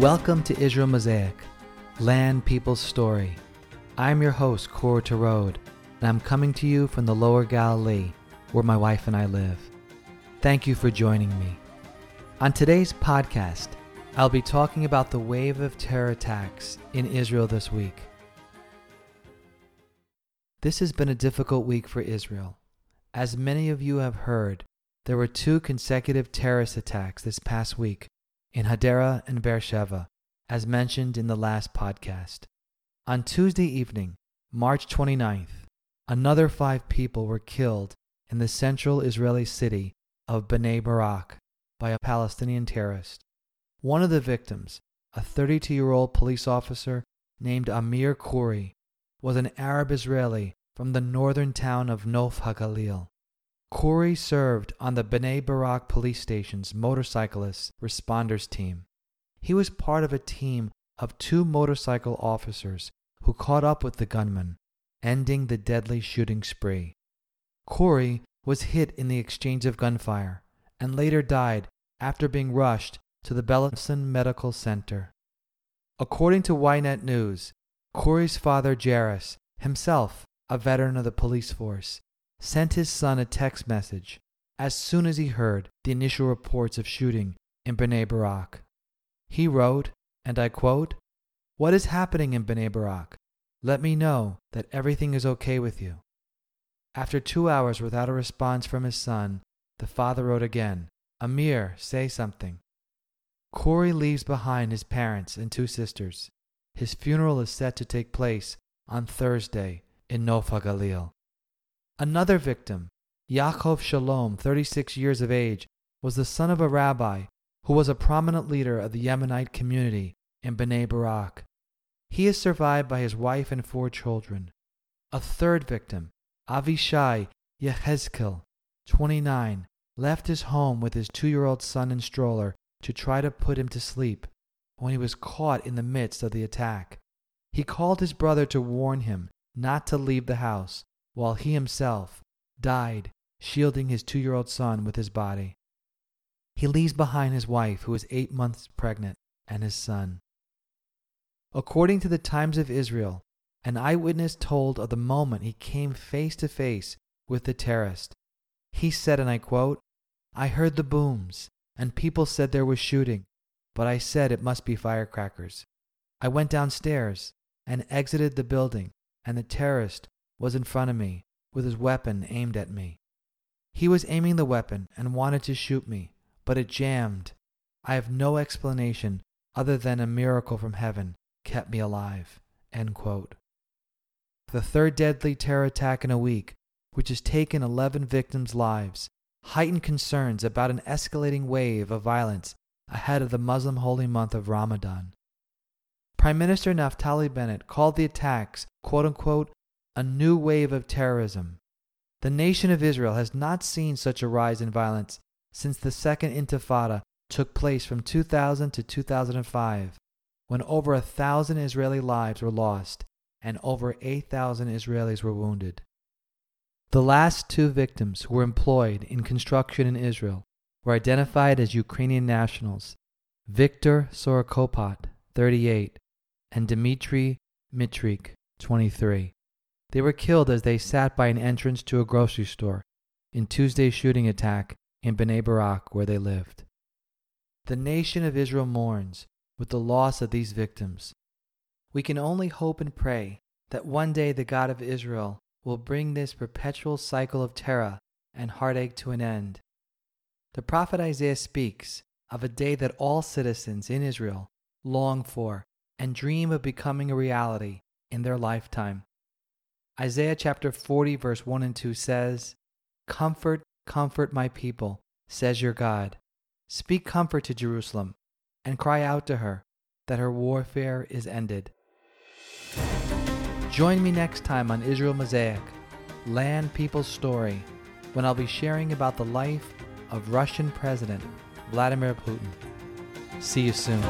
Welcome to Israel Mosaic, Land People's Story. I'm your host, Cor Tarode, and I'm coming to you from the Lower Galilee, where my wife and I live. Thank you for joining me. On today's podcast, I'll be talking about the wave of terror attacks in Israel this week. This has been a difficult week for Israel. As many of you have heard, there were two consecutive terrorist attacks this past week in Hadera and Beersheba, as mentioned in the last podcast. On Tuesday evening, March 29th, another five people were killed in the central Israeli city of Bnei Barak by a Palestinian terrorist. One of the victims, a 32 year old police officer named Amir Khouri, was an Arab Israeli from the northern town of Nof HaGalil. Khouri served on the Bnei Barak police station's motorcyclist responders team. He was part of a team of two motorcycle officers who caught up with the gunman, ending the deadly shooting spree. Khouri was hit in the exchange of gunfire and later died after being rushed to the Beilinson Medical Center. According to Ynet News, Khouri's father Jairus, himself a veteran of the police force, sent his son a text message as soon as he heard the initial reports of shooting in Bnei Barak. He wrote, and I quote, What is happening in Bnei Barak? Let me know that everything is okay with you. After two hours without a response from his son, the father wrote again, Amir, say something. Khouri leaves behind his parents and two sisters. His funeral is set to take place on Thursday in Nof HaGalil. Another victim, Yaakov Shalom, 36 years of age, was the son of a rabbi who was a prominent leader of the Yemenite community in Bnei Barak. He is survived by his wife and four children. A third victim, Avishai Yehezkel, 29, left his home with his two year old son and stroller to try to put him to sleep when he was caught in the midst of the attack. He called his brother to warn him not to leave the house, while he himself died shielding his two year old son with his body. He leaves behind his wife, who is eight months pregnant, and his son. According to the Times of Israel, an eyewitness told of the moment he came face to face with the terrorist. He said, and I quote, I heard the booms, and people said there was shooting, but I said it must be firecrackers. I went downstairs and exited the building, and the terrorist was in front of me with his weapon aimed at me. He was aiming the weapon and wanted to shoot me, but it jammed. I have no explanation other than a miracle from heaven kept me alive. The third deadly terror attack in a week, which has taken 11 victims' lives, heightened concerns about an escalating wave of violence ahead of the Muslim holy month of Ramadan. Prime Minister Naftali Bennett called the attacks, quote unquote, a new wave of terrorism. The nation of Israel has not seen such a rise in violence since the Second Intifada took place from 2000 to 2005, when over a thousand Israeli lives were lost and over 8,000 Israelis were wounded. The last two victims who were employed in construction in Israel were identified as Ukrainian nationals Viktor Sorokopat, 38, and Dmitry Mitrik, 23. They were killed as they sat by an entrance to a grocery store in Tuesday's shooting attack in Bnei Barak, where they lived. The nation of Israel mourns with the loss of these victims. We can only hope and pray that one day the God of Israel will bring this perpetual cycle of terror and heartache to an end. The prophet Isaiah speaks of a day that all citizens in Israel long for and dream of becoming a reality in their lifetime. Isaiah chapter 40, verse 1 and 2 says, Comfort, comfort my people, says your God. Speak comfort to Jerusalem, and cry out to her that her warfare is ended. Join me next time on Israel Mosaic, Land People's Story, when I'll be sharing about the life of Russian President Vladimir Putin. See you soon.